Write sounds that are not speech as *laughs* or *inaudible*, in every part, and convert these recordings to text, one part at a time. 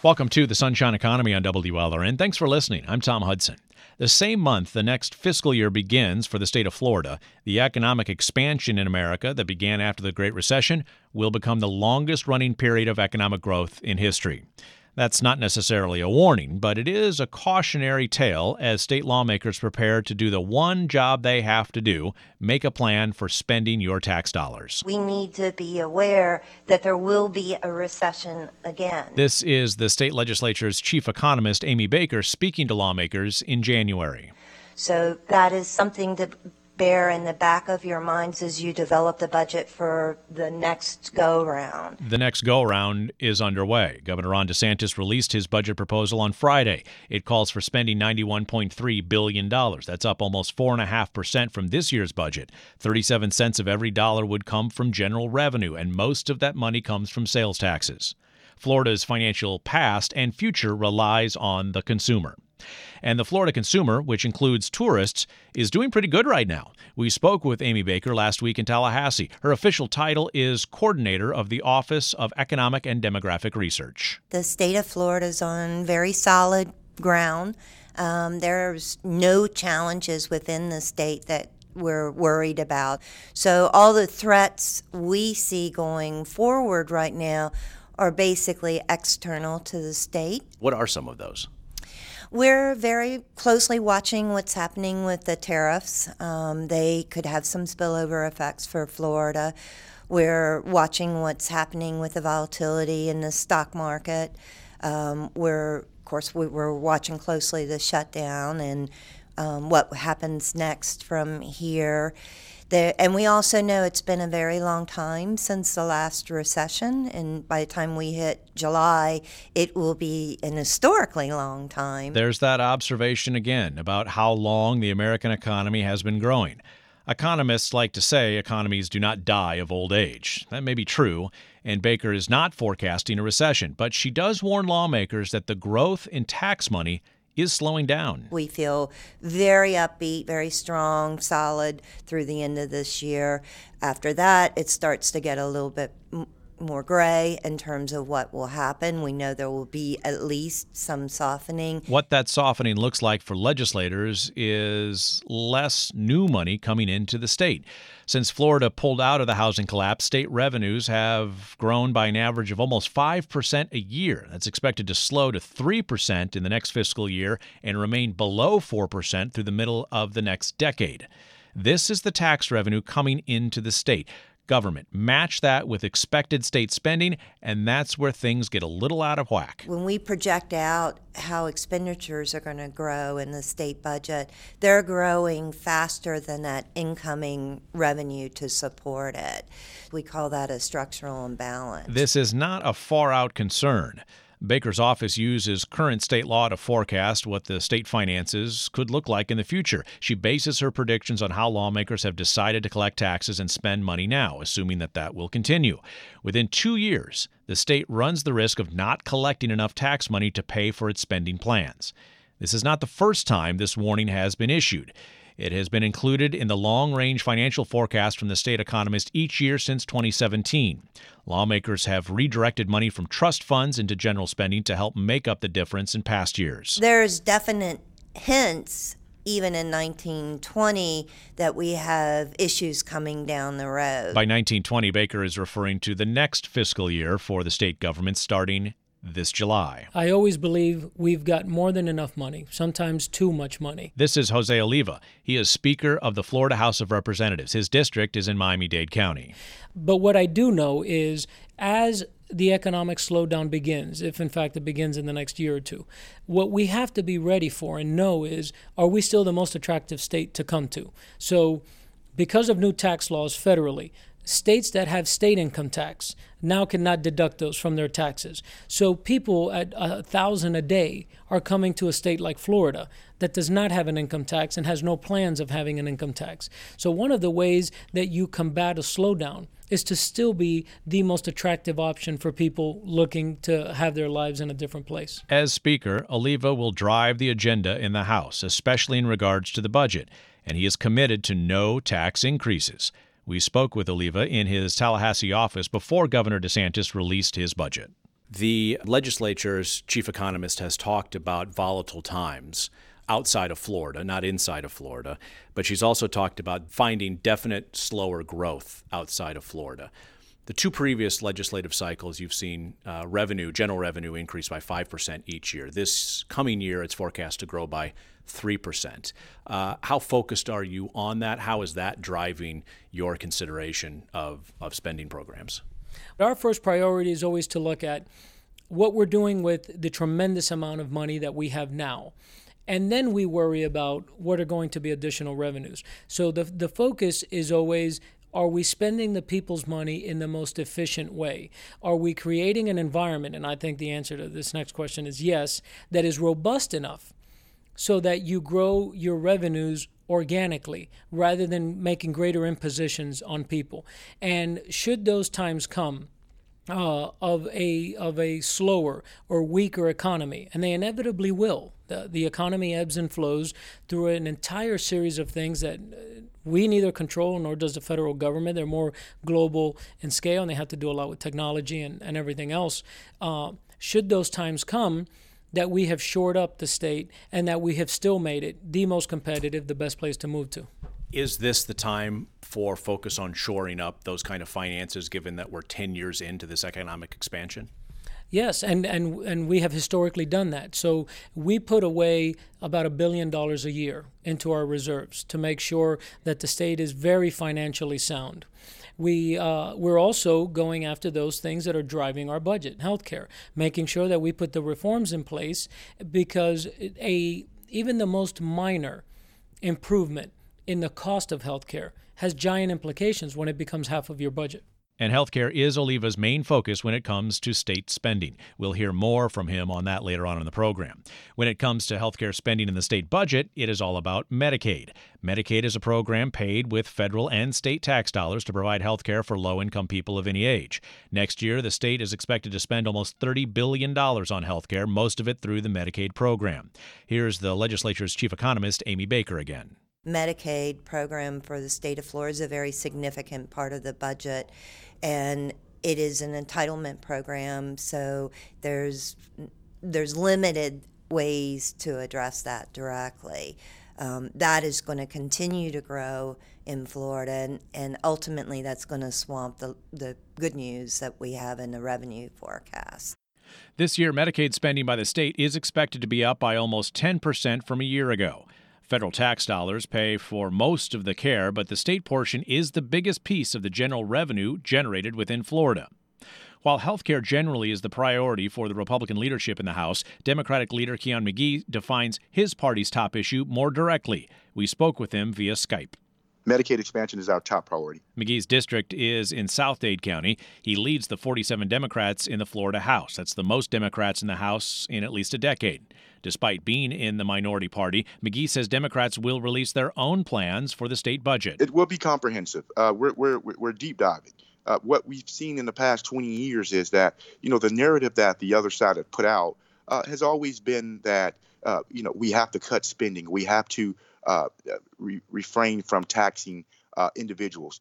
Welcome to the Sunshine Economy on WLRN. Thanks for listening. I'm Tom Hudson. The same month the next fiscal year begins for the state of Florida, the economic expansion in America that began after the Great Recession will become the longest running period of economic growth in history. That's not necessarily a warning, but it is a cautionary tale as state lawmakers prepare to do the one job they have to do make a plan for spending your tax dollars. We need to be aware that there will be a recession again. This is the state legislature's chief economist, Amy Baker, speaking to lawmakers in January. So that is something to bear in the back of your minds as you develop the budget for the next go round. The next go round is underway. Governor Ron DeSantis released his budget proposal on Friday. It calls for spending $91.3 billion. That's up almost 4.5% from this year's budget. 37 cents of every dollar would come from general revenue, and most of that money comes from sales taxes. Florida's financial past and future relies on the consumer. And the Florida consumer, which includes tourists, is doing pretty good right now. We spoke with Amy Baker last week in Tallahassee. Her official title is Coordinator of the Office of Economic and Demographic Research. The state of Florida is on very solid ground. Um, there's no challenges within the state that we're worried about. So, all the threats we see going forward right now are basically external to the state. What are some of those? We're very closely watching what's happening with the tariffs. Um, they could have some spillover effects for Florida. We're watching what's happening with the volatility in the stock market. Um, we're, of course, we, are watching closely the shutdown and um, what happens next from here. There, and we also know it's been a very long time since the last recession, and by the time we hit July, it will be an historically long time. There's that observation again about how long the American economy has been growing. Economists like to say economies do not die of old age. That may be true, and Baker is not forecasting a recession, but she does warn lawmakers that the growth in tax money is slowing down. We feel very upbeat, very strong, solid through the end of this year. After that, it starts to get a little bit more gray in terms of what will happen. We know there will be at least some softening. What that softening looks like for legislators is less new money coming into the state. Since Florida pulled out of the housing collapse, state revenues have grown by an average of almost 5% a year. That's expected to slow to 3% in the next fiscal year and remain below 4% through the middle of the next decade. This is the tax revenue coming into the state government. Match that with expected state spending, and that's where things get a little out of whack. When we project out how expenditures are going to grow in the state budget, they're growing faster than that incoming revenue to support it. We call that a structural imbalance. This is not a far out concern. Baker's office uses current state law to forecast what the state finances could look like in the future. She bases her predictions on how lawmakers have decided to collect taxes and spend money now, assuming that that will continue. Within two years, the state runs the risk of not collecting enough tax money to pay for its spending plans. This is not the first time this warning has been issued. It has been included in the long range financial forecast from the state economist each year since 2017. Lawmakers have redirected money from trust funds into general spending to help make up the difference in past years. There's definite hints even in 1920 that we have issues coming down the road. By 1920, Baker is referring to the next fiscal year for the state government starting this July. I always believe we've got more than enough money, sometimes too much money. This is Jose Oliva. He is Speaker of the Florida House of Representatives. His district is in Miami Dade County. But what I do know is as the economic slowdown begins, if in fact it begins in the next year or two, what we have to be ready for and know is are we still the most attractive state to come to? So, because of new tax laws federally, states that have state income tax now cannot deduct those from their taxes. So people at a thousand a day are coming to a state like Florida that does not have an income tax and has no plans of having an income tax. So one of the ways that you combat a slowdown is to still be the most attractive option for people looking to have their lives in a different place. As Speaker, Oliva will drive the agenda in the House, especially in regards to the budget, and he is committed to no tax increases. We spoke with Oliva in his Tallahassee office before Governor DeSantis released his budget. The legislature's chief economist has talked about volatile times outside of Florida, not inside of Florida, but she's also talked about finding definite slower growth outside of Florida. The two previous legislative cycles, you've seen uh, revenue, general revenue, increase by 5% each year. This coming year, it's forecast to grow by 3%. Uh, how focused are you on that? How is that driving your consideration of, of spending programs? Our first priority is always to look at what we're doing with the tremendous amount of money that we have now. And then we worry about what are going to be additional revenues. So the, the focus is always are we spending the people's money in the most efficient way? Are we creating an environment? And I think the answer to this next question is yes, that is robust enough so that you grow your revenues organically rather than making greater impositions on people. And should those times come, uh, of a of a slower or weaker economy, and they inevitably will. The, the economy ebbs and flows through an entire series of things that uh, we neither control nor does the federal government. They're more global in scale, and they have to do a lot with technology and, and everything else. Uh, should those times come, that we have shored up the state and that we have still made it the most competitive, the best place to move to. Is this the time for focus on shoring up those kind of finances, given that we're 10 years into this economic expansion? Yes, and, and, and we have historically done that. So we put away about a billion dollars a year into our reserves to make sure that the state is very financially sound. We, uh, we're also going after those things that are driving our budget, healthcare, making sure that we put the reforms in place because a, even the most minor improvement in the cost of healthcare has giant implications when it becomes half of your budget. And healthcare is Oliva's main focus when it comes to state spending. We'll hear more from him on that later on in the program. When it comes to healthcare spending in the state budget, it is all about Medicaid. Medicaid is a program paid with federal and state tax dollars to provide healthcare for low income people of any age. Next year, the state is expected to spend almost $30 billion on healthcare, most of it through the Medicaid program. Here's the legislature's chief economist, Amy Baker, again. Medicaid program for the state of Florida is a very significant part of the budget, and it is an entitlement program. So there's there's limited ways to address that directly. Um, that is going to continue to grow in Florida, and, and ultimately that's going to swamp the, the good news that we have in the revenue forecast. This year, Medicaid spending by the state is expected to be up by almost 10% from a year ago. Federal tax dollars pay for most of the care, but the state portion is the biggest piece of the general revenue generated within Florida. While health care generally is the priority for the Republican leadership in the House, Democratic leader Kionne McGhee defines his party's top issue more directly. We spoke with him via Skype. Medicaid expansion is our top priority. McGhee's district is in South Dade County. He leads the 47 Democrats in the Florida House. That's the most Democrats in the House in at least a decade. Despite being in the minority party, McGhee says Democrats will release their own plans for the state budget. It will be comprehensive. Uh, we're, we're, we're deep diving. Uh, what we've seen in the past 20 years is that, you know, the narrative that the other side has put out uh, has always been that, uh, you know, we have to cut spending. We have to re- refrain from taxing uh, individuals.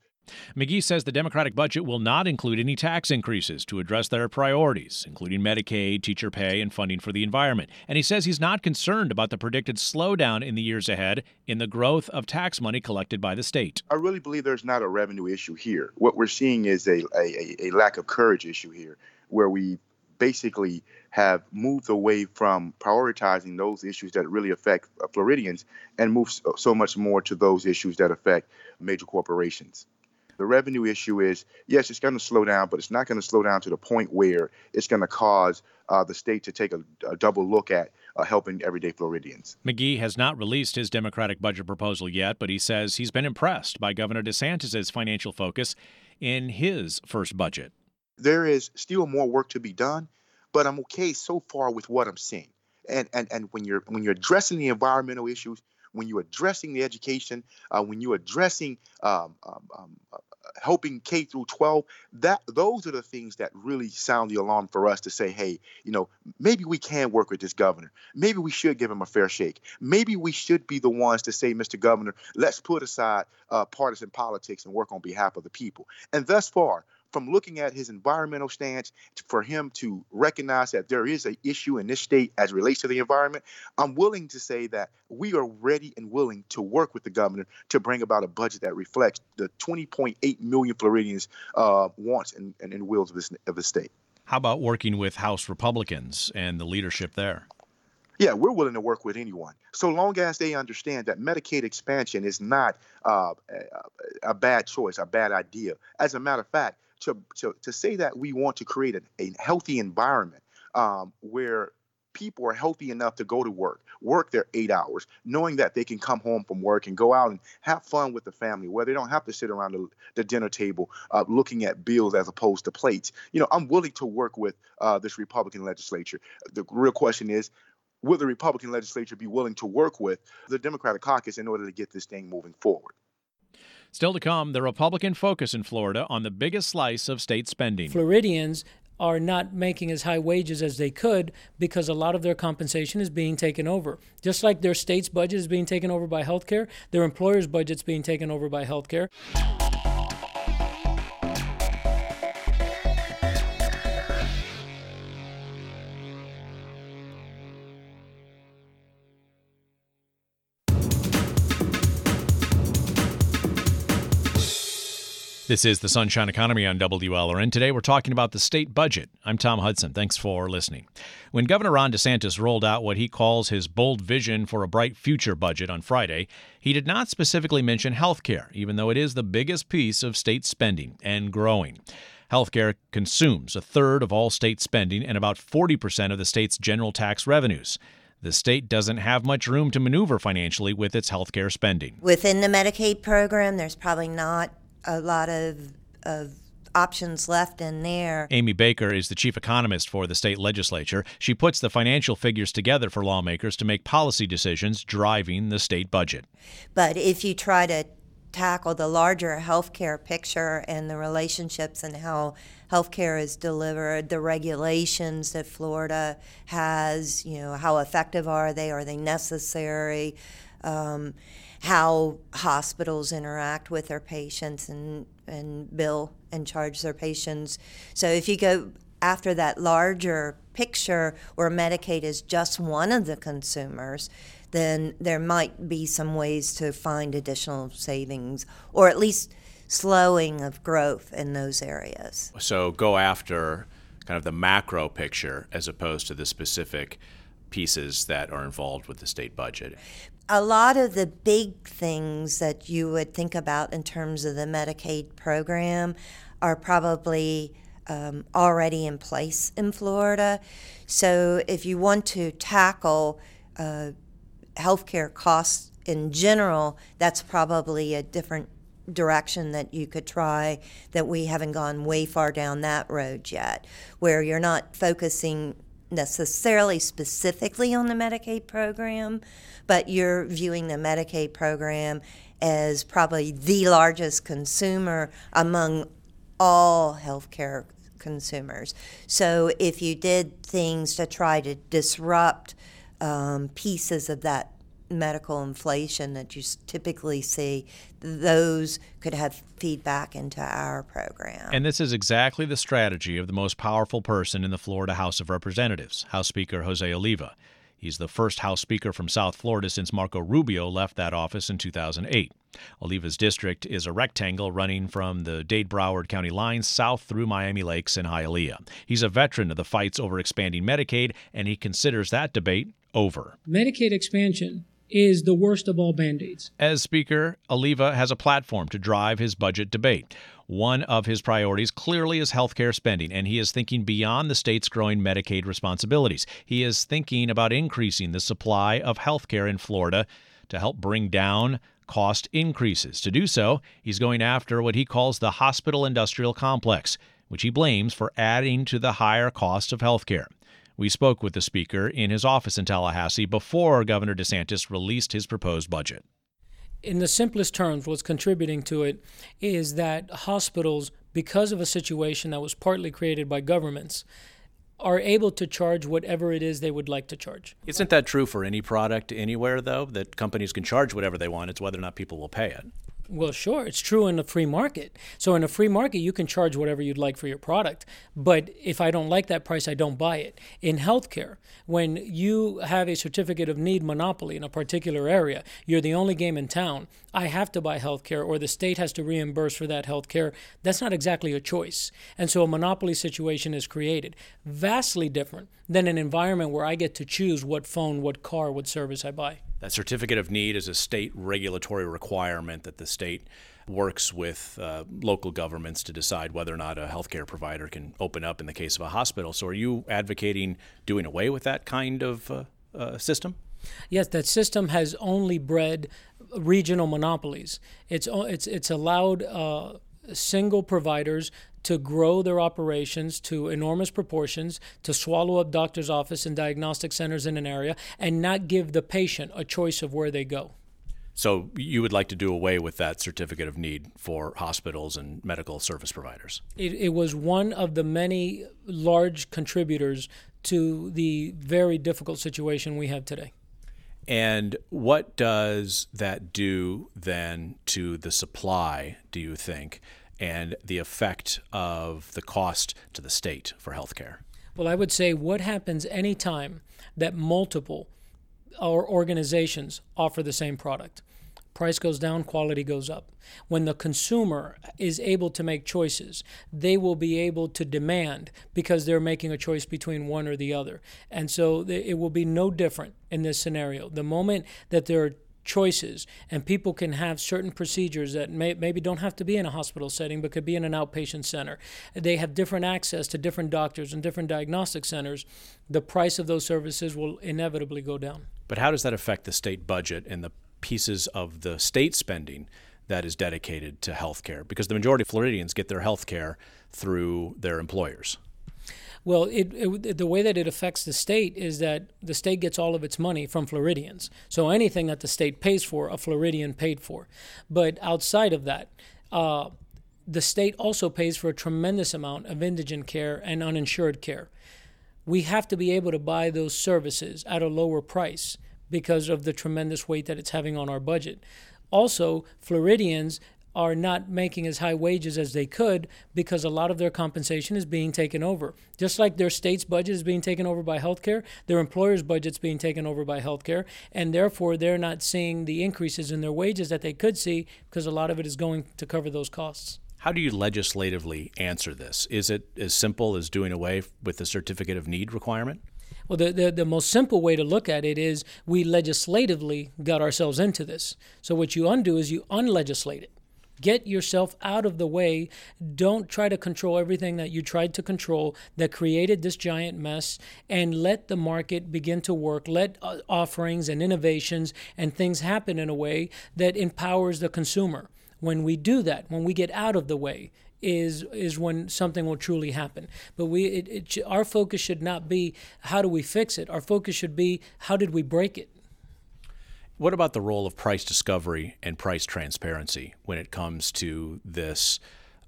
McGhee says the Democratic budget will not include any tax increases to address their priorities, including Medicaid, teacher pay, and funding for the environment. And he says he's not concerned about the predicted slowdown in the years ahead in the growth of tax money collected by the state. I really believe there's not a revenue issue here. What we're seeing is a, a, a lack of courage issue here, where we basically have moved away from prioritizing those issues that really affect Floridians and move so much more to those issues that affect major corporations. The revenue issue is yes, it's going to slow down, but it's not going to slow down to the point where it's going to cause uh, the state to take a, a double look at uh, helping everyday Floridians. McGhee has not released his Democratic budget proposal yet, but he says he's been impressed by Governor DeSantis' financial focus in his first budget. There is still more work to be done, but I'm okay so far with what I'm seeing. And and and when you're when you're addressing the environmental issues, when you're addressing the education, uh, when you're addressing um, um, um, uh, helping K through 12, that those are the things that really sound the alarm for us to say, hey, you know, maybe we can work with this governor. Maybe we should give him a fair shake. Maybe we should be the ones to say, Mr. Governor, let's put aside uh, partisan politics and work on behalf of the people. And thus far, from looking at his environmental stance, for him to recognize that there is an issue in this state as relates to the environment, I'm willing to say that we are ready and willing to work with the governor to bring about a budget that reflects the 20.8 million Floridians' uh, wants and, and, and wills of, this, of the state. How about working with House Republicans and the leadership there? Yeah, we're willing to work with anyone, so long as they understand that Medicaid expansion is not uh, a, a, bad choice, a bad idea. As a matter of fact, to to, to say that we want to create a, a healthy environment um, where people are healthy enough to go to work, work their eight hours, knowing that they can come home from work and go out and have fun with the family, where they don't have to sit around the, the dinner table uh, looking at bills as opposed to plates. You know, I'm willing to work with uh, this Republican legislature. The real question is, will the Republican legislature be willing to work with the Democratic caucus in order to get this thing moving forward? Still to come, the Republican focus in Florida on the biggest slice of state spending. Floridians are not making as high wages as they could because a lot of their compensation is being taken over. Just like their state's budget is being taken over by healthcare, their employer's budget's being taken over by healthcare. This is the Sunshine Economy on WLRN. Today we're talking about the state budget. I'm Tom Hudson. Thanks for listening. When Governor Ron DeSantis rolled out what he calls his bold vision for a bright future budget on Friday, he did not specifically mention health care, even though it is the biggest piece of state spending and growing. Healthcare consumes a third of all state spending and about 40% of the state's general tax revenues. The state doesn't have much room to maneuver financially with its healthcare spending. Within the Medicaid program, there's probably not a lot of, of options left in there. Amy Baker is the chief economist for the state legislature. She puts the financial figures together for lawmakers to make policy decisions driving the state budget. But if you try to tackle the larger healthcare picture and the relationships and how healthcare is delivered, the regulations that Florida has, you know, how effective are they? Are they necessary? Um, how hospitals interact with their patients and, and bill and charge their patients. So if you go after that larger picture where Medicaid is just one of the consumers, then there might be some ways to find additional savings or at least slowing of growth in those areas. So go after kind of the macro picture as opposed to the specific pieces that are involved with the state budget a lot of the big things that you would think about in terms of the Medicaid program are probably um, already in place in Florida. So if you want to tackle uh, healthcare costs in general, that's probably a different direction that you could try that we haven't gone way far down that road yet, where you're not focusing necessarily specifically on the Medicaid program, but you're viewing the Medicaid program as probably the largest consumer among all healthcare consumers. So if you did things to try to disrupt um, pieces of that medical inflation that you typically see, those could have feedback into our program. And this is exactly the strategy of the most powerful person in the Florida House of Representatives, House Speaker Jose Oliva. He's the first House Speaker from South Florida since Marco Rubio left that office in 2008. Oliva's district is a rectangle running from the Dade Broward County line south through Miami Lakes and Hialeah. He's a veteran of the fights over expanding Medicaid, and he considers that debate over. Medicaid expansion is the worst of all band aids. As Speaker, Oliva has a platform to drive his budget debate. One of his priorities clearly is healthcare spending, and he is thinking beyond the state's growing Medicaid responsibilities. He is thinking about increasing the supply of healthcare in Florida to help bring down cost increases. To do so, he's going after what he calls the hospital industrial complex, which he blames for adding to the higher cost of healthcare. We spoke with the speaker in his office in Tallahassee before Governor DeSantis released his proposed budget. In the simplest terms, what's contributing to it is that hospitals, because of a situation that was partly created by governments, are able to charge whatever it is they would like to charge. Isn't that true for any product anywhere, though? That companies can charge whatever they want, it's whether or not people will pay it. Well, sure. It's true in a free market. So, in a free market, you can charge whatever you'd like for your product. But if I don't like that price, I don't buy it. In healthcare, when you have a certificate of need monopoly in a particular area, you're the only game in town, I have to buy healthcare or the state has to reimburse for that healthcare. That's not exactly a choice. And so, a monopoly situation is created. Vastly different than an environment where I get to choose what phone, what car, what service I buy. That certificate of need is a state regulatory requirement that the state works with uh, local governments to decide whether or not a healthcare provider can open up in the case of a hospital. So, are you advocating doing away with that kind of uh, uh, system? Yes, that system has only bred regional monopolies. It's it's it's allowed uh, single providers to grow their operations to enormous proportions, to swallow up doctor's office and diagnostic centers in an area, and not give the patient a choice of where they go. So you would like to do away with that certificate of need for hospitals and medical service providers? It, it was one of the many large contributors to the very difficult situation we have today. And what does that do then to the supply, do you think? And the effect of the cost to the state for healthcare? Well, I would say what happens anytime that multiple or organizations offer the same product. Price goes down, quality goes up. When the consumer is able to make choices, they will be able to demand because they're making a choice between one or the other. And so it will be no different in this scenario. The moment that there are choices, and people can have certain procedures that may, maybe don't have to be in a hospital setting, but could be in an outpatient center. They have different access to different doctors and different diagnostic centers. The price of those services will inevitably go down. But how does that affect the state budget and the pieces of the state spending that is dedicated to healthcare? Because the majority of Floridians get their healthcare through their employers. Well, it, it, the way that it affects the state is that the state gets all of its money from Floridians. So anything that the state pays for, a Floridian paid for. But outside of that, uh, the state also pays for a tremendous amount of indigent care and uninsured care. We have to be able to buy those services at a lower price because of the tremendous weight that it's having on our budget. Also, Floridians are not making as high wages as they could because a lot of their compensation is being taken over. Just like their state's budget is being taken over by healthcare, their employer's budget's being taken over by healthcare, and therefore they're not seeing the increases in their wages that they could see because a lot of it is going to cover those costs. How do you legislatively answer this? Is it as simple as doing away with the certificate of need requirement? Well, the, the, the, most simple way to look at it is we legislatively got ourselves into this. So what you undo is you unlegislate it. Get yourself out of the way. Don't try to control everything that you tried to control that created this giant mess and let the market begin to work. Let uh, offerings and innovations and things happen in a way that empowers the consumer. When we do that, when we get out of the way, is is when something will truly happen. But we it, it, our focus should not be how do we fix it. Our focus should be how did we break it. What about the role of price discovery and price transparency when it comes to this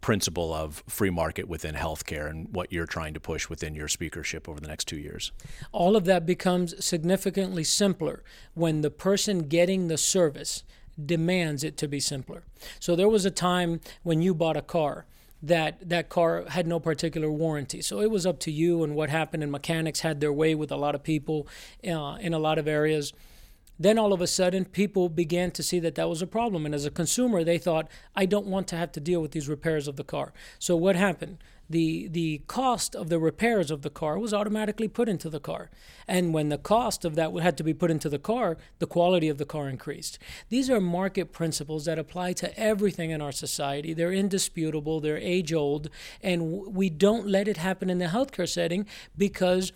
principle of free market within healthcare and what you're trying to push within your speakership over the next two years? All of that becomes significantly simpler when the person getting the service demands it to be simpler. So there was a time when you bought a car that that car had no particular warranty. So it was up to you and what happened and mechanics had their way with a lot of people uh, in a lot of areas. Then all of a sudden, people began to see that that was a problem. And as a consumer, they thought, I don't want to have to deal with these repairs of the car. So what happened? The the cost of the repairs of the car was automatically put into the car. And when the cost of that had to be put into the car, the quality of the car increased. These are market principles that apply to everything in our society. They're indisputable, they're age old, and we don't let it happen in the healthcare setting because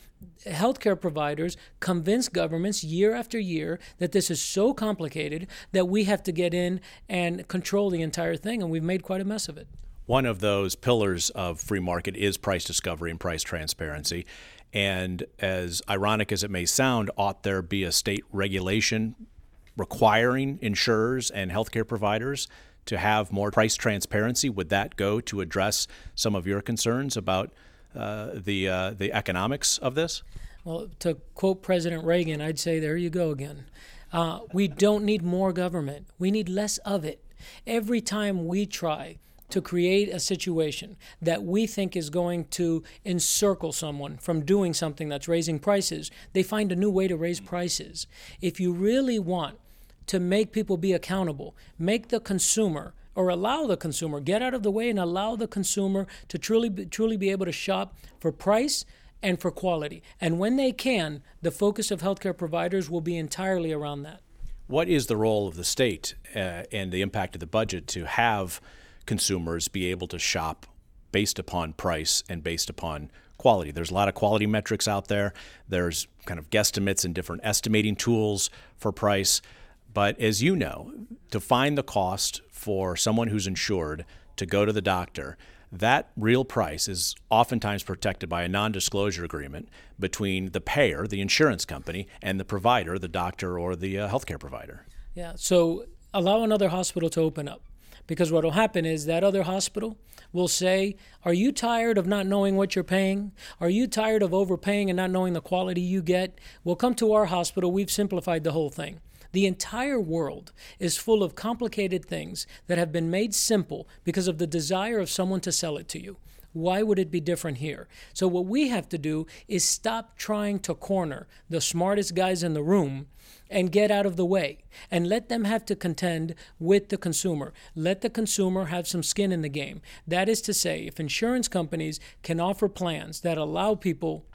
healthcare providers convince governments year after year that this is so complicated that we have to get in and control the entire thing, and we've made quite a mess of it. One of those pillars of free market is price discovery and price transparency. And as ironic as it may sound, ought there be a state regulation requiring insurers and healthcare providers to have more price transparency? Would that go to address some of your concerns about uh, the uh, the economics of this? Well, to quote President Reagan, I'd say there you go again. Uh, we don't need more government. We need less of it. Every time we try to create a situation that we think is going to encircle someone from doing something that's raising prices, they find a new way to raise prices. If you really want to make people be accountable, make the consumer or allow the consumer get out of the way and allow the consumer to truly be, truly be able to shop for price and for quality. And when they can, the focus of healthcare providers will be entirely around that. What is the role of the state uh, and the impact of the budget to have consumers be able to shop based upon price and based upon quality. There's a lot of quality metrics out there. There's kind of guesstimates and different estimating tools for price. But as you know, to find the cost for someone who's insured to go to the doctor, that real price is oftentimes protected by a non disclosure agreement between the payer, the insurance company, and the provider, the doctor or the uh, healthcare provider. Yeah, so allow another hospital to open up. Because what will happen is that other hospital will say, Are you tired of not knowing what you're paying? Are you tired of overpaying and not knowing the quality you get? Well, come to our hospital. We've simplified the whole thing. The entire world is full of complicated things that have been made simple because of the desire of someone to sell it to you. Why would it be different here? So, what we have to do is stop trying to corner the smartest guys in the room and get out of the way and let them have to contend with the consumer. Let the consumer have some skin in the game. That is to say, if insurance companies can offer plans that allow people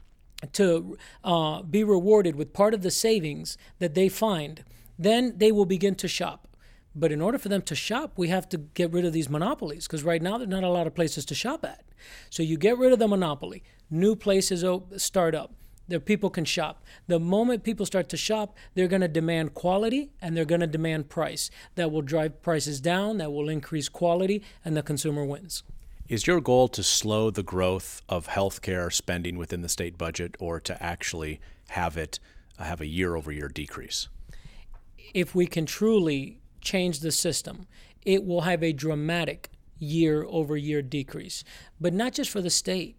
to uh, be rewarded with part of the savings that they find, then they will begin to shop. But in order for them to shop, we have to get rid of these monopolies because right now there's not a lot of places to shop at. So you get rid of the monopoly, new places start up the people can shop. The moment people start to shop, they're going to demand quality and they're going to demand price. That will drive prices down, that will increase quality, and the consumer wins. Is your goal to slow the growth of healthcare spending within the state budget or to actually have it uh, have a year over year decrease? If we can truly change the system, it will have a dramatic year over year decrease, but not just for the state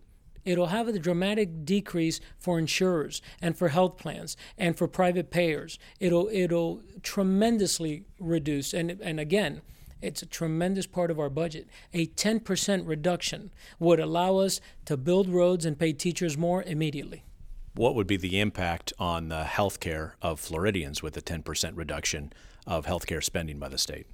It'll have a dramatic decrease for insurers and for health plans and for private payers. It'll it'll tremendously reduce and and again, it's a tremendous part of our budget. A 10% reduction would allow us to build roads and pay teachers more immediately. What would be the impact on the health care of Floridians with a 10% reduction of health care spending by the state?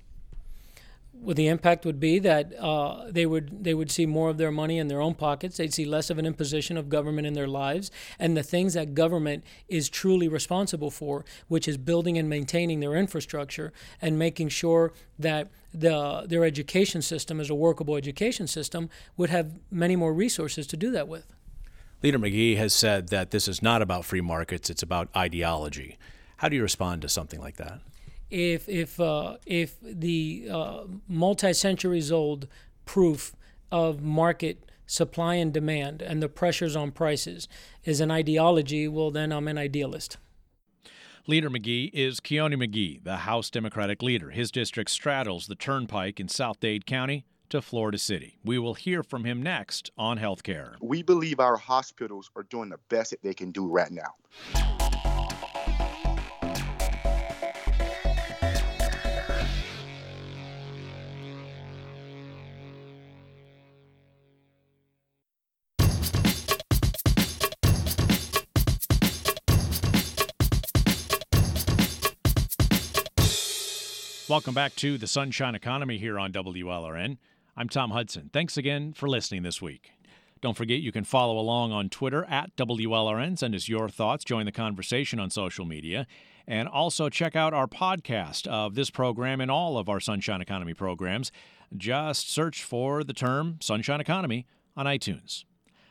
Well, the impact would be that uh, they would they would see more of their money in their own pockets. They'd see less of an imposition of government in their lives, and the things that government is truly responsible for, which is building and maintaining their infrastructure and making sure that the their education system is a workable education system, would have many more resources to do that with. Leader McGhee has said that this is not about free markets; it's about ideology. How do you respond to something like that? If if uh, if the uh, multi centuries old proof of market supply and demand and the pressures on prices is an ideology, well then I'm an idealist. Leader McGhee is Kionne McGhee, the House Democratic leader. His district straddles the turnpike in South Dade County to Florida City. We will hear from him next on healthcare. We believe our hospitals are doing the best that they can do right now. Welcome back to the Sunshine Economy here on WLRN. I'm Tom Hudson. Thanks again for listening this week. Don't forget you can follow along on Twitter at WLRN. Send us your thoughts, join the conversation on social media, and also check out our podcast of this program and all of our Sunshine Economy programs. Just search for the term Sunshine Economy on iTunes.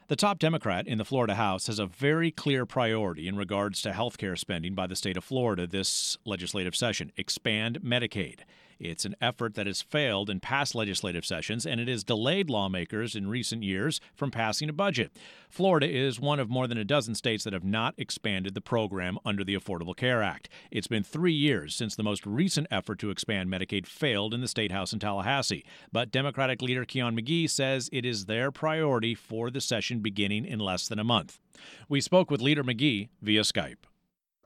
The top Democrat in the Florida House has a very clear priority in regards to health care spending by the state of Florida this legislative session expand Medicaid. It's an effort that has failed in past legislative sessions, and it has delayed lawmakers in recent years from passing a budget. Florida is one of more than a dozen states that have not expanded the program under the Affordable Care Act. It's been three years since the most recent effort to expand Medicaid failed in the State House in Tallahassee. But Democratic leader Kionne McGhee says it is their priority for the session beginning in less than a month. We spoke with Leader McGhee via Skype.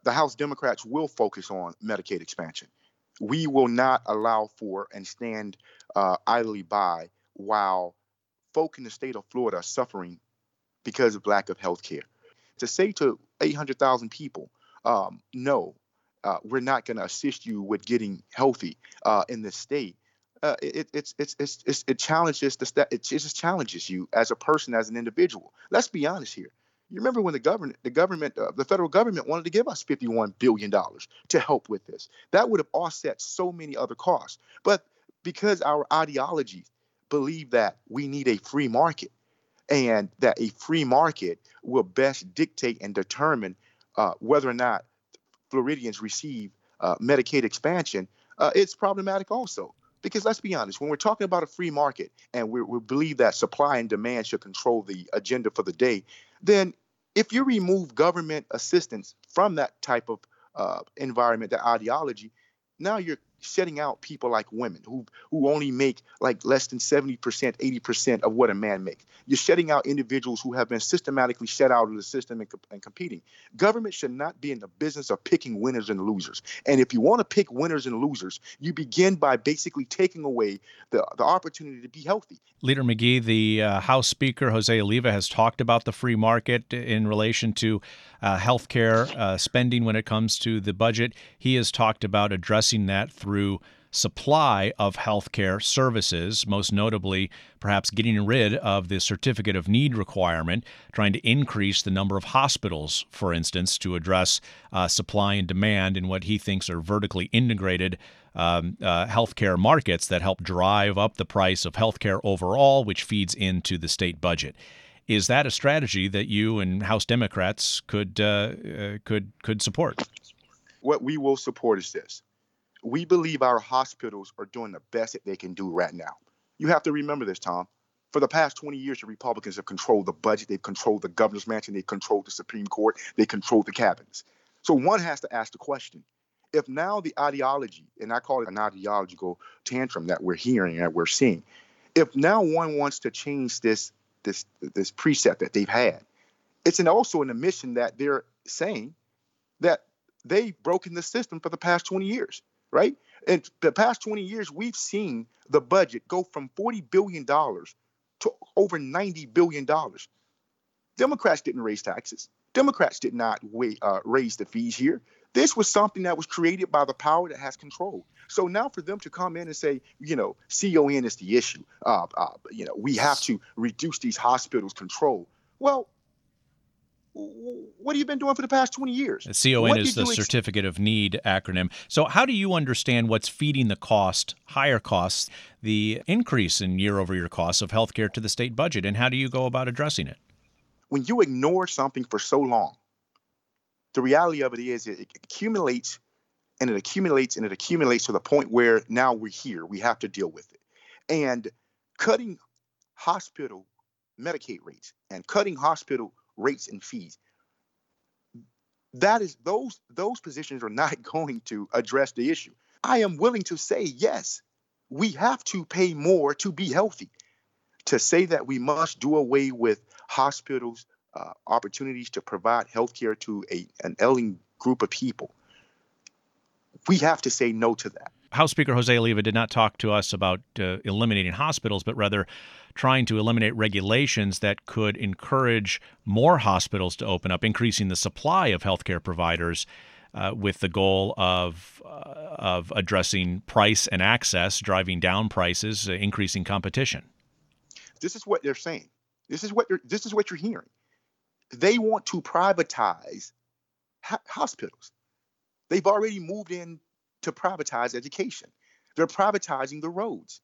the House Democrats will focus on Medicaid expansion. We will not allow for and stand uh, idly by while folk in the state of Florida are suffering because of lack of health care. To say to 800,000 people, um, no, uh, we're not going to assist you with getting healthy uh, in this state. Uh, it, it's, it's, it's, it challenges the it just challenges you as a person, as an individual. Let's be honest here. You remember when the government, the government, uh, the federal government wanted to give us 51 billion dollars to help with this. That would have offset so many other costs. But because our ideologies believe that we need a free market, and that a free market will best dictate and determine uh, whether or not Floridians receive uh, Medicaid expansion, uh, it's problematic also. Because let's be honest, when we're talking about a free market and we, we believe that supply and demand should control the agenda for the day, then if you remove government assistance from that type of uh, environment, that ideology, now you're shutting out people like women who who only make like less than 70%, 80% of what a man makes. You're shutting out individuals who have been systematically shut out of the system and, and competing. Government should not be in the business of picking winners and losers. And if you want to pick winners and losers, you begin by basically taking away the, the opportunity to be healthy. Leader McGhee, the uh, House Speaker Jose Oliva has talked about the free market in relation to uh, health care uh, spending when it comes to the budget. He has talked about addressing that through supply of healthcare services, most notably perhaps getting rid of the certificate of need requirement, trying to increase the number of hospitals, for instance, to address uh, supply and demand in what he thinks are vertically integrated um, uh, healthcare markets that help drive up the price of healthcare overall, which feeds into the state budget. Is that a strategy that you and House Democrats could uh, uh could could support? What we will support is this we believe our hospitals are doing the best that they can do right now. You have to remember this, Tom. For the past 20 years, the Republicans have controlled the budget, they've controlled the governor's mansion, they've controlled the Supreme Court, they controlled the cabinets. So one has to ask the question if now the ideology, and I call it an ideological tantrum that we're hearing, that we're seeing, if now one wants to change this this this precept that they've had, it's an also an admission that they're saying that they've broken the system for the past 20 years right? In the past 20 years, we've seen the budget go from $40 billion to over $90 billion. Democrats didn't raise taxes. Democrats did not uh, raise the fees here. This was something that was created by the power that has control. So now for them to come in and say, you know, CON is the issue. Uh, uh, you know, we have to reduce these hospitals' control. Well, what have you been doing for the past 20 years? CON is the Certificate of Need acronym. So, how do you understand what's feeding the cost, higher costs, the increase in year over year costs of healthcare to the state budget, and how do you go about addressing it? When you ignore something for so long, the reality of it is it accumulates and it accumulates and it accumulates to the point where now we're here. We have to deal with it. And cutting hospital Medicaid rates and cutting hospital rates and fees. That is those those positions are not *laughs* going to address the issue. I am willing to say yes, we have to pay more to be healthy. To say that we must do away with hospitals' uh, opportunities to provide health care to a, an ailing group of people, we have to say no to that. House Speaker Jose Oliva did not talk to us about uh, eliminating hospitals, but rather trying to eliminate regulations that could encourage more hospitals to open up, increasing the supply of healthcare providers. Uh, with the goal of uh, of addressing price and access, driving down prices, uh, increasing competition. This is what they're saying. This is what you're. This is what you're hearing. They want to privatize hospitals. They've already moved in to privatize education. They're privatizing the roads.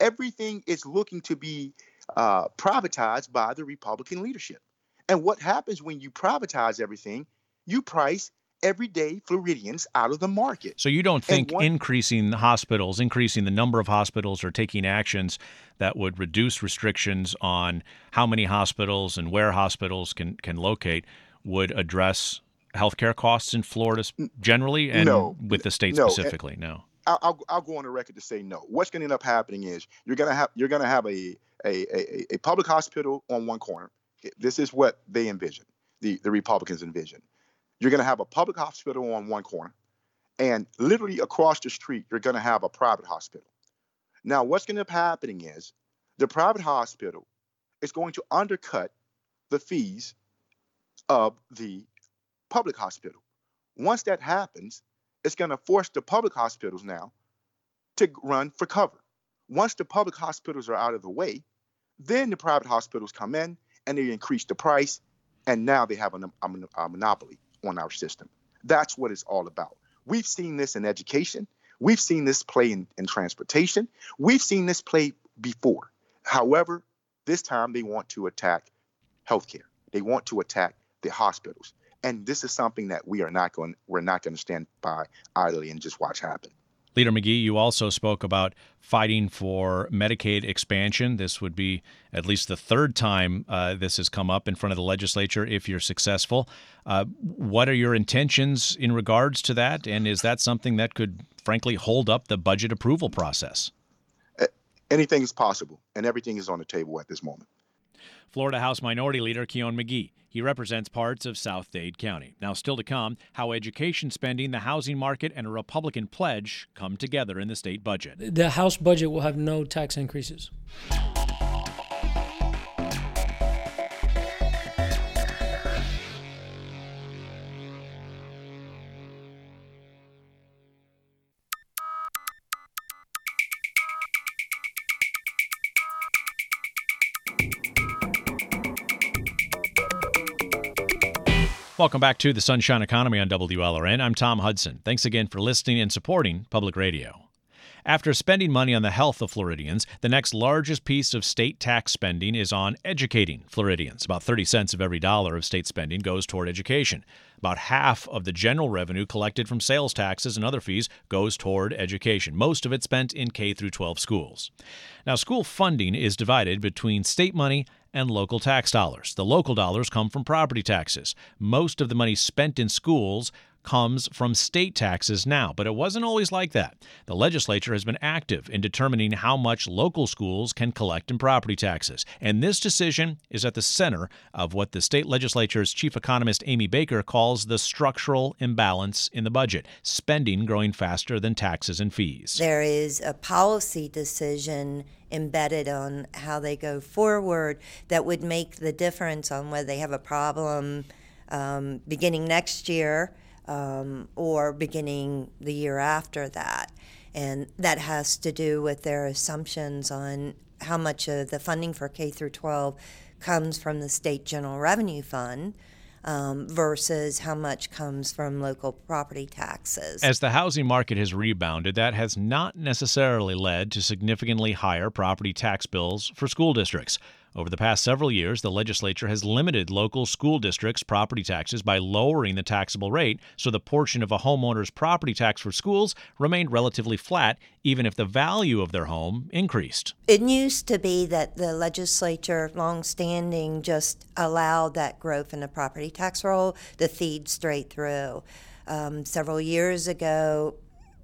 Everything is looking to be uh, privatized by the Republican leadership. And what happens when you privatize everything? You price everyday Floridians out of the market. So you don't think one, increasing hospitals, increasing the number of hospitals, or taking actions that would reduce restrictions on how many hospitals and where hospitals can can locate would address healthcare costs in Florida mm, generally and no, with the state no, specifically? No. I'll, I'll go on the record to say no. What's going to end up happening is you're going to have you're going to have a, a a, a public hospital on one corner. This is what they envision. The the Republicans envision. you're going to have a public hospital on one corner, and literally across the street, you're going to have a private hospital. Now, what's going to be happening is the private hospital is going to undercut the fees of the public hospital. Once that happens, it's going to force the public hospitals now to run for cover. Once the public hospitals are out of the way, then the private hospitals come in and they increase the price, and now they have a, a, a monopoly on our system. That's what it's all about. We've seen this in education. We've seen this play in, in transportation. We've seen this play before. However, this time they want to attack healthcare. They want to attack the hospitals. And this is something that we are not going we're not going to stand by idly and just watch happen. Leader McGhee, you also spoke about fighting for Medicaid expansion. This would be at least the third time uh, this has come up in front of the legislature if you're successful. Uh, what are your intentions in regards to that? And is that something that could, frankly, hold up the budget approval process? Anything is possible, and everything is on the table at this moment. Florida House Minority Leader Kionne McGhee. He represents parts of South Dade County. Now, still to come, how education spending, the housing market, and a Republican pledge come together in the state budget. The House budget will have no tax increases. Welcome back to the Sunshine Economy on WLRN. I'm Tom Hudson. Thanks again for listening and supporting public radio. After spending money on the health of Floridians, the next largest piece of state tax spending is on educating Floridians. About 30 cents of every dollar of state spending goes toward education. About half of the general revenue collected from sales taxes and other fees goes toward education. Most of it spent in K through 12 schools. Now, school funding is divided between state money and local tax dollars. The local dollars come from property taxes. Most of the money spent in schools comes from state taxes now, but it wasn't always like that. The legislature has been active in determining how much local schools can collect in property taxes, and this decision is at the center of what the state legislature's chief economist Amy Baker calls the structural imbalance in the budget, spending growing faster than taxes and fees. There is a policy decision embedded on how they go forward that would make the difference on whether they have a problem um, beginning next year um, or beginning the year after that. And that has to do with their assumptions on how much of the funding for K through 12 comes from the state general revenue fund. Um, versus how much comes from local property taxes. As the housing market has rebounded, that has not necessarily led to significantly higher property tax bills for school districts. Over the past several years, the legislature has limited local school districts' property taxes by lowering the taxable rate, so the portion of a homeowner's property tax for schools remained relatively flat, even if the value of their home increased. It used to be that the legislature, long-standing, just allowed that growth in the property tax roll to feed straight through. Um, several years ago,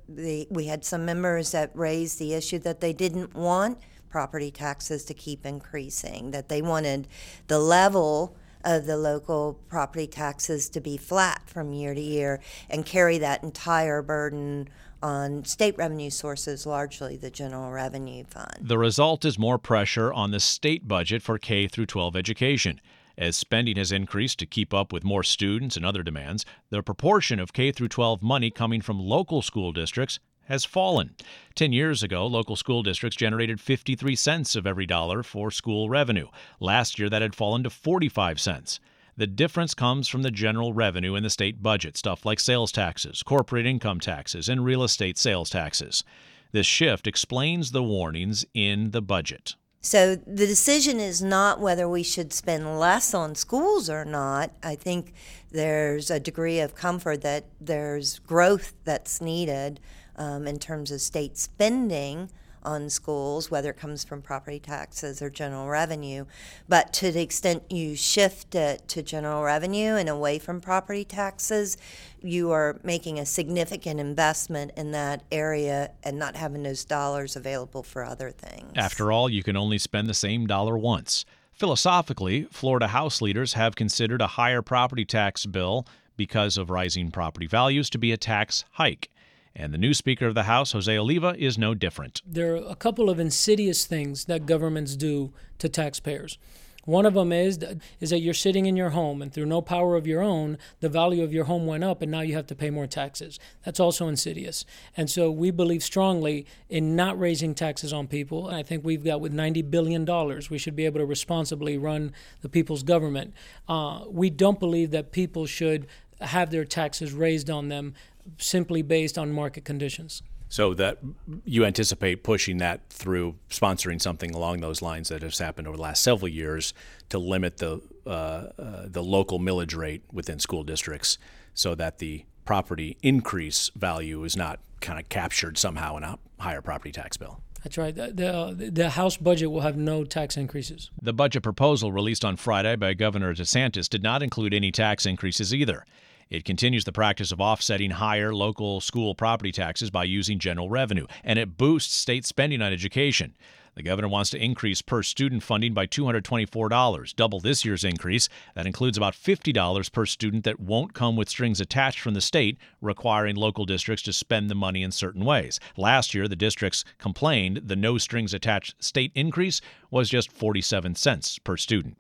the, we had some members that raised the issue that they didn't want property taxes to keep increasing, that they wanted the level of the local property taxes to be flat from year to year and carry that entire burden on state revenue sources, largely the general revenue fund. The result is more pressure on the state budget for K through 12 education. As spending has increased to keep up with more students and other demands, the proportion of K through 12 money coming from local school districts has fallen. Ten years ago, local school districts generated 53 cents of every dollar for school revenue. Last year, that had fallen to 45 cents. The difference comes from the general revenue in the state budget, stuff like sales taxes, corporate income taxes, and real estate sales taxes. This shift explains the warnings in the budget. So the decision is not whether we should spend less on schools or not. I think there's a degree of comfort that there's growth that's needed um, in terms of state spending on schools, whether it comes from property taxes or general revenue. But to the extent you shift it to general revenue and away from property taxes, you are making a significant investment in that area and not having those dollars available for other things. After all, you can only spend the same dollar once. Philosophically, Florida House leaders have considered a higher property tax bill because of rising property values to be a tax hike. And the new Speaker of the House, Jose Oliva, is no different. There are a couple of insidious things that governments do to taxpayers. One of them is is that you're sitting in your home and through no power of your own, the value of your home went up and now you have to pay more taxes. That's also insidious. And so we believe strongly in not raising taxes on people. And I think we've got with 90 billion dollars, we should be able to responsibly run the people's government. Uh, we don't believe that people should have their taxes raised on them simply based on market conditions. So that you anticipate pushing that through sponsoring something along those lines that has happened over the last several years to limit the uh, uh, the local millage rate within school districts, so that the property increase value is not kind of captured somehow in a higher property tax bill. That's right. The, the, the, House budget will have no tax increases. The budget proposal released on Friday by Governor DeSantis did not include any tax increases either. It continues the practice of offsetting higher local school property taxes by using general revenue, and it boosts state spending on education. The governor wants to increase per student funding by $224, double this year's increase. That includes about $50 per student that won't come with strings attached from the state, requiring local districts to spend the money in certain ways. Last year, the districts complained the no strings attached state increase was just 47 cents per student.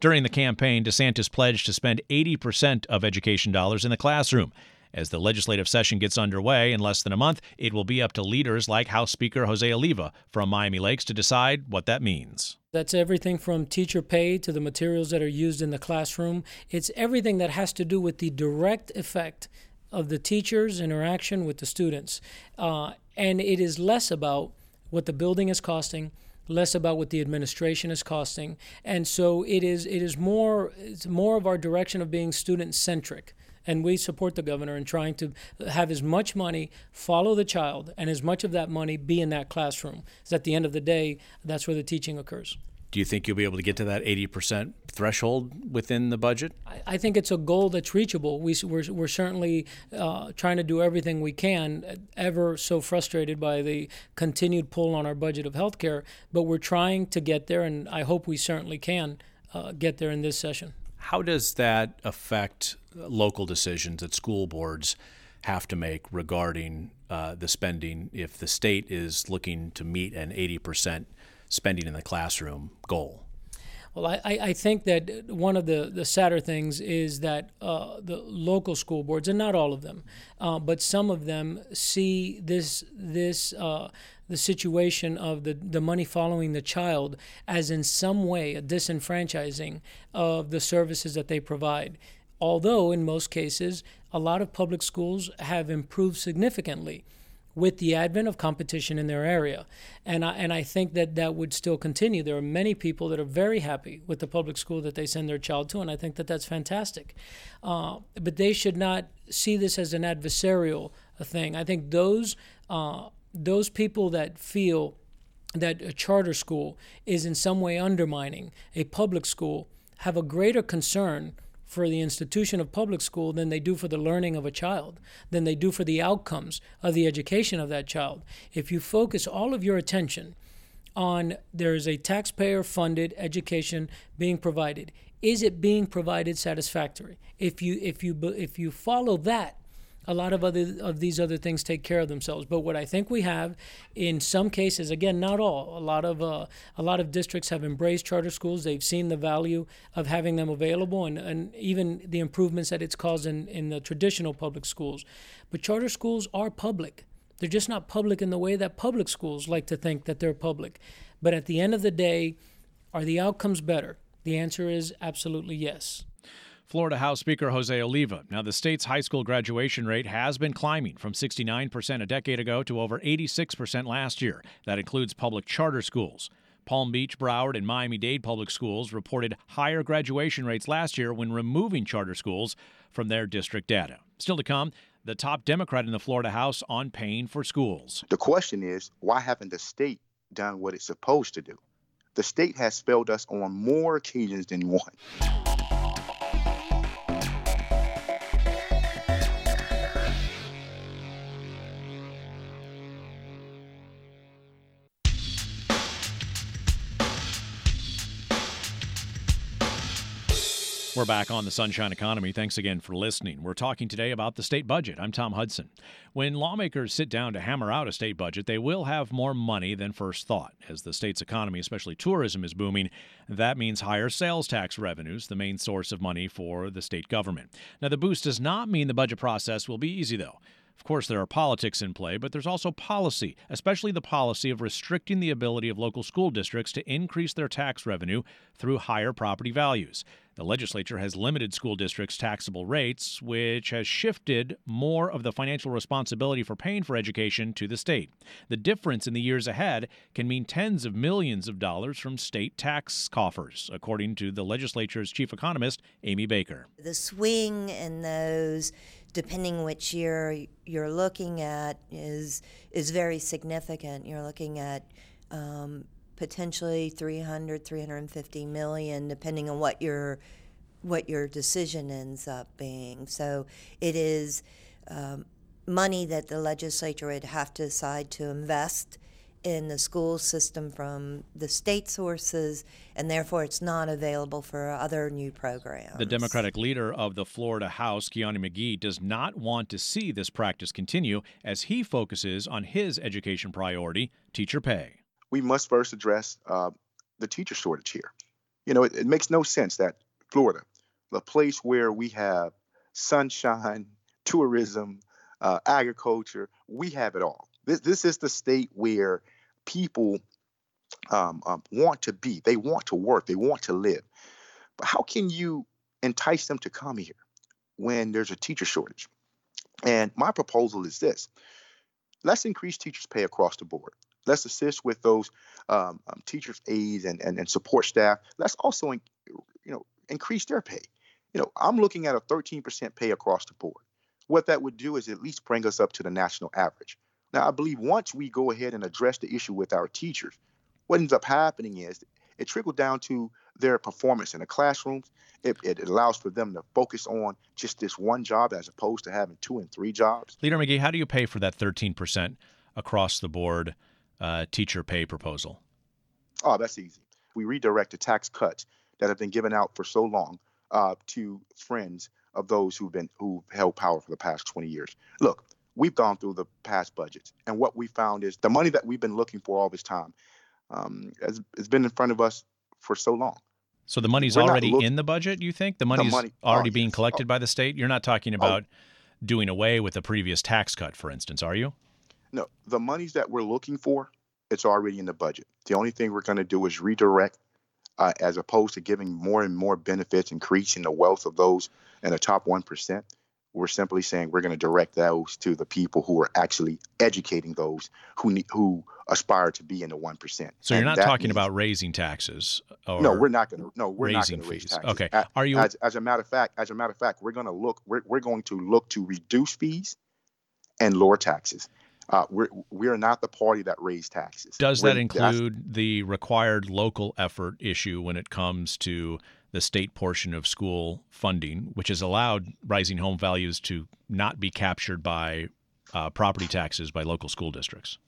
During the campaign, DeSantis pledged to spend 80% of education dollars in the classroom. As the legislative session gets underway in less than a month, it will be up to leaders like House Speaker Jose Oliva from Miami Lakes to decide what that means. That's everything from teacher pay to the materials that are used in the classroom. It's everything that has to do with the direct effect of the teacher's interaction with the students. Uh, and it is less about what the building is costing less about what the administration is costing, and so it is it is more it's more of our direction of being student centric. And we support the governor in trying to have as much money follow the child and as much of that money be in that classroom. Because at the end of the day, that's where the teaching occurs. Do you think you'll be able to get to that 80% threshold within the budget? I, I think it's a goal that's reachable. We, we're, we're certainly uh, trying to do everything we can, ever so frustrated by the continued pull on our budget of healthcare, but we're trying to get there, and I hope we certainly can uh, get there in this session. How does that affect local decisions that school boards have to make regarding uh, the spending if the state is looking to meet an 80% spending in the classroom goal? Well, I, I think that one of the, the sadder things is that uh, the local school boards, and not all of them, uh, but some of them see this this uh, the situation of the, the money following the child as in some way a disenfranchising of the services that they provide. Although in most cases, a lot of public schools have improved significantly with the advent of competition in their area. And I, and I think that that would still continue. There are many people that are very happy with the public school that they send their child to, and I think that that's fantastic. Uh, but they should not see this as an adversarial thing. I think those uh, those people that feel that a charter school is in some way undermining a public school have a greater concern for the institution of public school than they do for the learning of a child, than they do for the outcomes of the education of that child. If you focus all of your attention on there is a taxpayer funded education being provided, is it being provided satisfactory? If you if you if you follow that a lot of other of these other things take care of themselves. But what I think we have, in some cases, again, not all, a lot of uh, a lot of districts have embraced charter schools. They've seen the value of having them available, and, and even the improvements that it's caused in, in the traditional public schools. But charter schools are public. They're just not public in the way that public schools like to think that they're public. But at the end of the day, are the outcomes better? The answer is absolutely yes. Florida House Speaker Jose Oliva. Now, the state's high school graduation rate has been climbing from 69% a decade ago to over 86% last year. That includes public charter schools. Palm Beach, Broward, and Miami Dade public schools reported higher graduation rates last year when removing charter schools from their district data. Still to come, the top Democrat in the Florida House on paying for schools. The question is why haven't the state done what it's supposed to do? The state has failed us on more occasions than one. We're back on the Sunshine Economy. Thanks again for listening. We're talking today about the state budget. I'm Tom Hudson. When lawmakers sit down to hammer out a state budget, they will have more money than first thought. As the state's economy, especially tourism, is booming, that means higher sales tax revenues, the main source of money for the state government. Now, the boost does not mean the budget process will be easy, though. Of course, there are politics in play, but there's also policy, especially the policy of restricting the ability of local school districts to increase their tax revenue through higher property values. The legislature has limited school districts' taxable rates, which has shifted more of the financial responsibility for paying for education to the state. The difference in the years ahead can mean tens of millions of dollars from state tax coffers, according to the legislature's chief economist, Amy Baker. The swing in those depending which year you're looking at, is is very significant. You're looking at um, potentially 300, 350 million, depending on what your what your decision ends up being. So it is um, money that the legislature would have to decide to invest in the school system from the state sources, and therefore it's not available for other new programs. The Democratic leader of the Florida House, Kionne McGhee, does not want to see this practice continue as he focuses on his education priority, teacher pay. We must first address uh, the teacher shortage here. You know, it, it makes no sense that Florida, the place where we have sunshine, *laughs* tourism, uh, agriculture, we have it all. This, this is the state where people um, um, want to be. They want to work. They want to live. But how can you entice them to come here when there's a teacher shortage? And my proposal is this: let's increase teachers' pay across the board. Let's assist with those um, um, teachers' aides and, and, and support staff. Let's also, in, you know, increase their pay. You know, I'm looking at a 13% pay across the board. What that would do is at least bring us up to the national average. Now, I believe once we go ahead and address the issue with our teachers, what ends up happening is it trickled down to their performance in the classrooms. It, it, allows for them to focus on just this one job as opposed to having two and three jobs. Leader McGhee, how do you pay for that 13% across the board uh, teacher pay proposal? Oh, that's easy. We redirect the tax cuts that have been given out for so long uh, to friends of those who've been who held power for the past 20 years. Look, we've gone through the past budgets, and what we found is the money that we've been looking for all this time um, has, has been in front of us for so long. So the money's We're already look- in the budget. You think the money's the money, already oh, being collected oh. by the state? You're not talking oh. about oh. doing away with a previous tax cut, for instance, are you? No, the monies that we're looking for, it's already in the budget. The only thing we're going to do is redirect, uh, as opposed to giving more and more benefits, increasing the wealth of those in the top one percent. We're simply saying we're going to direct those to the people who are actually educating those who need, who aspire to be in the one percent. So you're not talking means, about raising taxes. no, we're not going to. No, we're not going to raise taxes. Okay. Are you? As, as, a matter of fact, as a matter of fact, we're going to look. We're, we're going to look to reduce fees and lower taxes. Uh, we're we are not the party that raised taxes. Does that we're, include the required local effort issue when it comes to the state portion of school funding, which has allowed rising home values to not be captured by uh, property taxes by local school districts.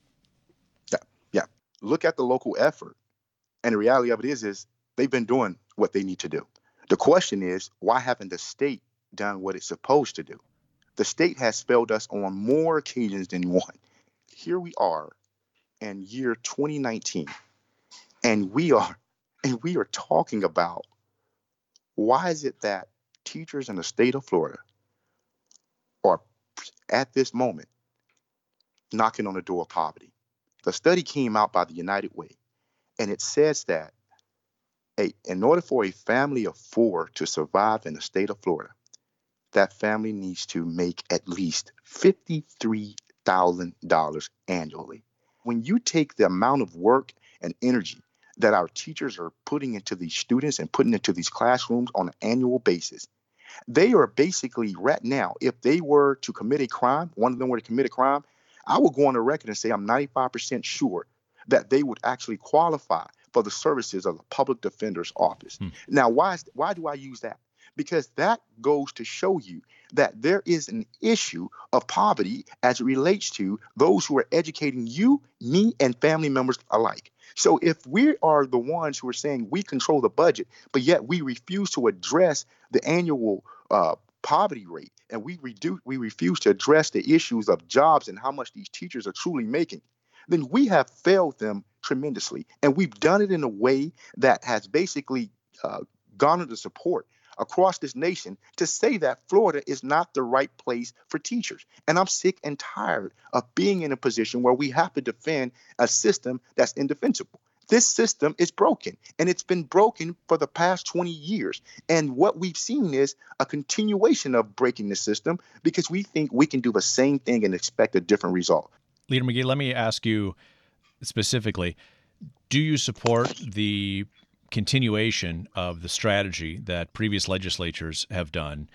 Yeah, yeah. Look at the local effort, and the reality of it is, is they've been doing what they need to do. The question is, why haven't the state done what it's supposed to do? The state has failed us on more occasions than one. Here we are in year 2019, and we are *laughs* and we are talking about why is it that teachers in the state of Florida are at this moment knocking on the door of poverty? The study came out by the United Way, and it says that a, in order for a family of four to survive in the state of Florida, that family needs to make at least $53,000 annually. When you take the amount of work and energy that our teachers are putting into these students and putting into these classrooms on an annual basis. They are basically right now, if they were to commit a crime, one of them were to commit a crime, I would go on the record and say I'm 95% sure that they would actually qualify for the services of the public defender's office. Hmm. Now, why is, why do I use that? Because that goes to show you that there is an issue of poverty as it relates to those who are educating you, me, and family members alike. So if we are the ones who are saying we control the budget, but yet we refuse to address the annual uh, poverty rate and we reduce we refuse to address the issues of jobs and how much these teachers are truly making then we have failed them tremendously and we've done it in a way that has basically uh, garnered the support across this nation to say that Florida is not the right place for teachers. And I'm sick and tired of being in a position where we have to defend a system that's indefensible. This system is broken, and it's been broken for the past 20 years. And what we've seen is a continuation of breaking the system because we think we can do the same thing and expect a different result. Leader McGhee, let me ask you specifically do you support the continuation of the strategy that previous legislatures have done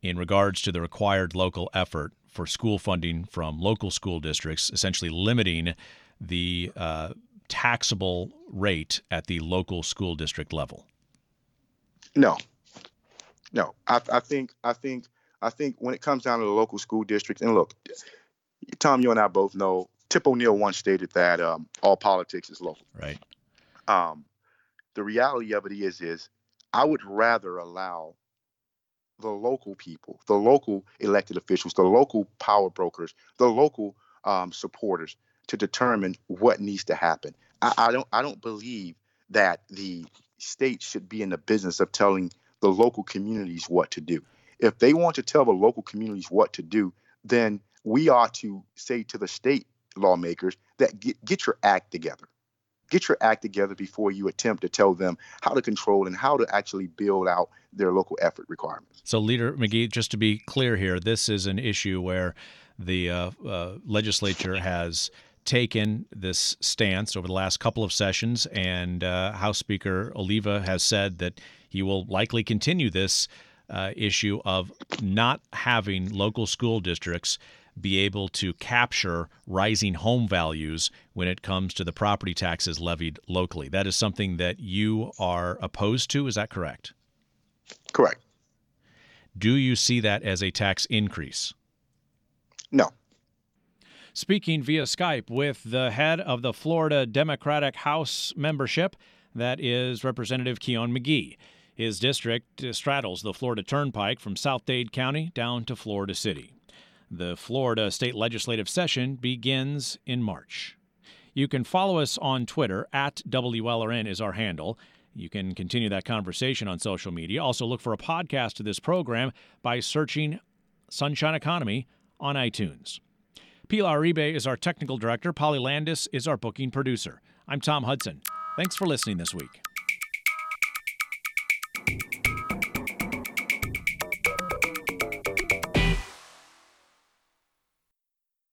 in regards to the required local effort for school funding from local school districts, essentially limiting the uh, taxable rate at the local school district level? No, no. I, I think I think I think when it comes down to the local school districts, and look, Tom, you and I both know Tip O'Neill once stated that um, all politics is local. Right. Um, the reality of it is, is I would rather allow the local people, the local elected officials, the local power brokers, the local um, supporters to determine what needs to happen. I, I don't I don't believe that the state should be in the business of telling the local communities what to do. If they want to tell the local communities what to do, then we ought to say to the state lawmakers that get, get your act together. Get your act together before you attempt to tell them how to control and how to actually build out their local effort requirements. So, Leader McGhee, just to be clear here, this is an issue where the uh, uh, legislature has taken this stance over the last couple of sessions, and uh, House Speaker Oliva has said that he will likely continue this uh, issue of not having local school districts be able to capture rising home values when it comes to the property taxes levied locally. That is something that you are opposed to. Is that correct? Correct. Do you see that as a tax increase? No speaking via Skype with the head of the Florida Democratic House membership, that is Representative Kionne McGhee. His district straddles the Florida Turnpike from South Dade County down to Florida City. The Florida state legislative session begins in March. You can follow us on Twitter at WLRN is our handle. You can continue that conversation on social media. Also, look for a podcast of this program by searching Sunshine Economy on iTunes. Pilar Uribe is our technical director. Polly Landis is our booking producer. I'm Tom Hudson. Thanks for listening this week.